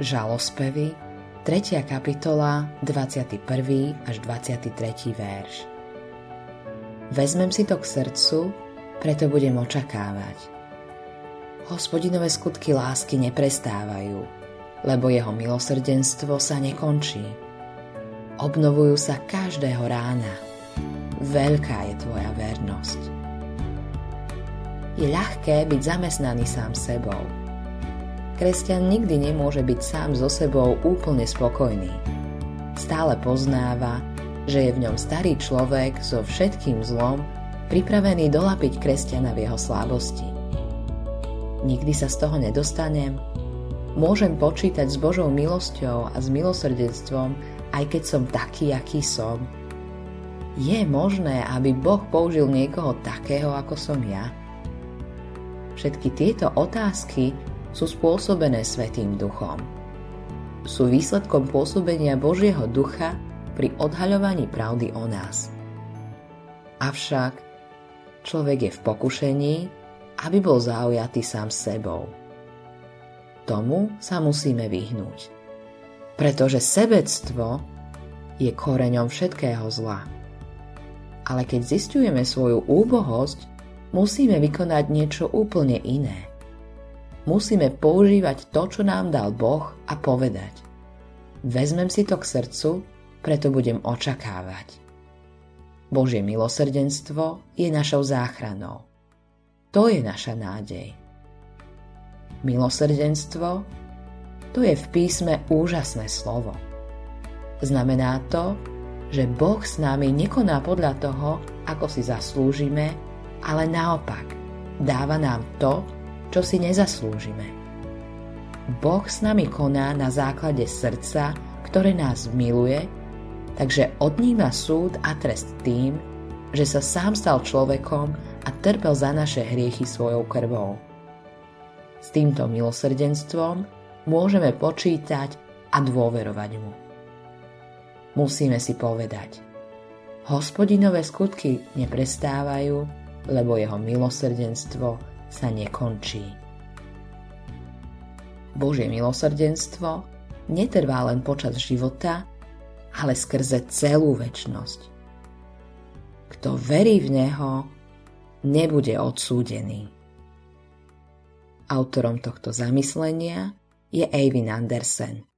Žalospevy, 3. kapitola, 21. až 23. verš. Vezmem si to k srdcu, preto budem očakávať. Hospodinové skutky lásky neprestávajú, lebo jeho milosrdenstvo sa nekončí. Obnovujú sa každého rána. Veľká je tvoja vernosť. Je ľahké byť zamestnaný sám sebou – Kresťan nikdy nemôže byť sám so sebou úplne spokojný. Stále poznáva, že je v ňom starý človek so všetkým zlom, pripravený dolapiť kresťana v jeho slábosti. Nikdy sa z toho nedostanem? Môžem počítať s Božou milosťou a s milosrdenstvom, aj keď som taký, aký som. Je možné, aby Boh použil niekoho takého, ako som ja? Všetky tieto otázky sú spôsobené Svetým duchom. Sú výsledkom pôsobenia Božieho ducha pri odhaľovaní pravdy o nás. Avšak človek je v pokušení, aby bol zaujatý sám sebou. Tomu sa musíme vyhnúť. Pretože sebectvo je koreňom všetkého zla. Ale keď zistujeme svoju úbohosť, musíme vykonať niečo úplne iné musíme používať to, čo nám dal Boh a povedať. Vezmem si to k srdcu, preto budem očakávať. Božie milosrdenstvo je našou záchranou. To je naša nádej. Milosrdenstvo to je v písme úžasné slovo. Znamená to, že Boh s nami nekoná podľa toho, ako si zaslúžime, ale naopak dáva nám to, čo si nezaslúžime. Boh s nami koná na základe srdca, ktoré nás miluje, takže odníma súd a trest tým, že sa sám stal človekom a trpel za naše hriechy svojou krvou. S týmto milosrdenstvom môžeme počítať a dôverovať mu. Musíme si povedať, hospodinové skutky neprestávajú, lebo jeho milosrdenstvo sa nekončí. Božie milosrdenstvo netrvá len počas života, ale skrze celú väčnosť. Kto verí v Neho, nebude odsúdený. Autorom tohto zamyslenia je Eivin Andersen.